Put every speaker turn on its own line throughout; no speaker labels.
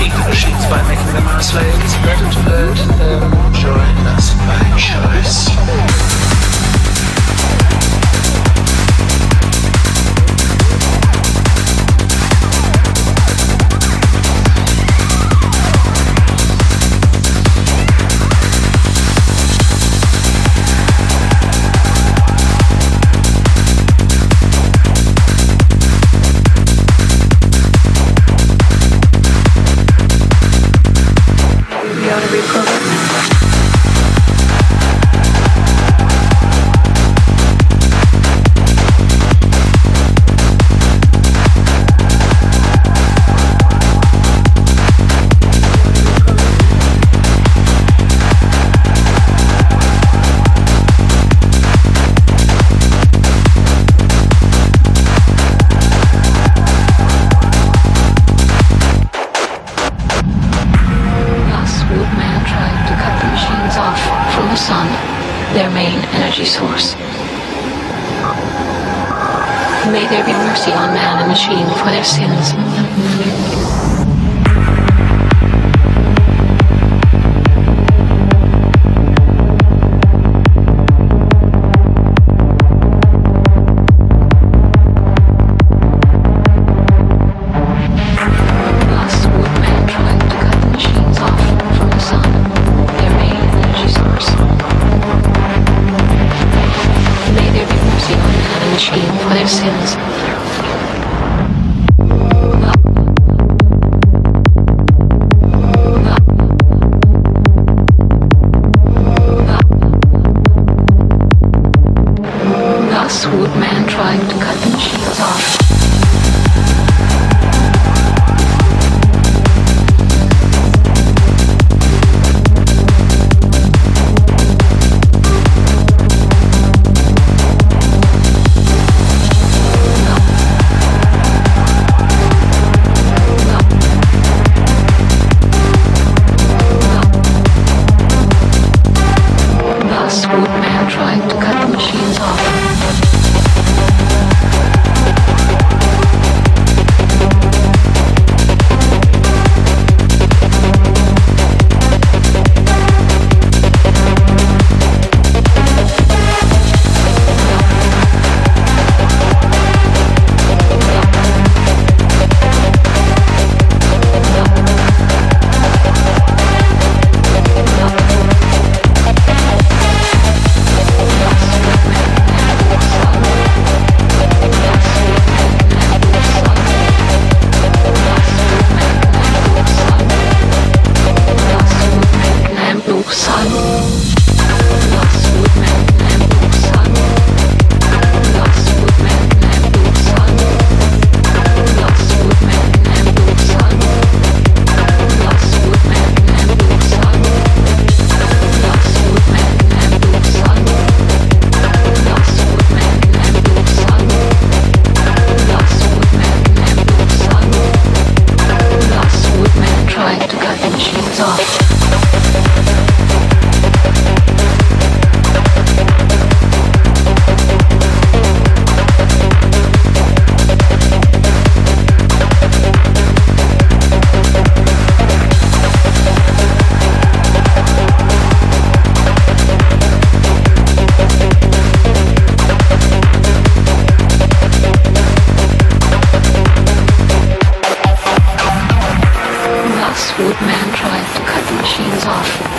Speak of the
sheets by making them our slaves. Better to learn to them. Join us by choice.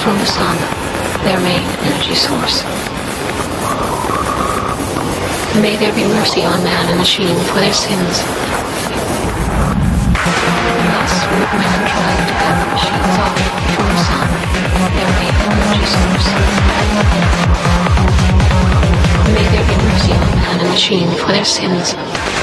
from the sun, their main energy source. May there be mercy on man and machine for their sins. Thus, when trying to cut machines off from the sun, their main energy source. May there be mercy on man and machine for their sins.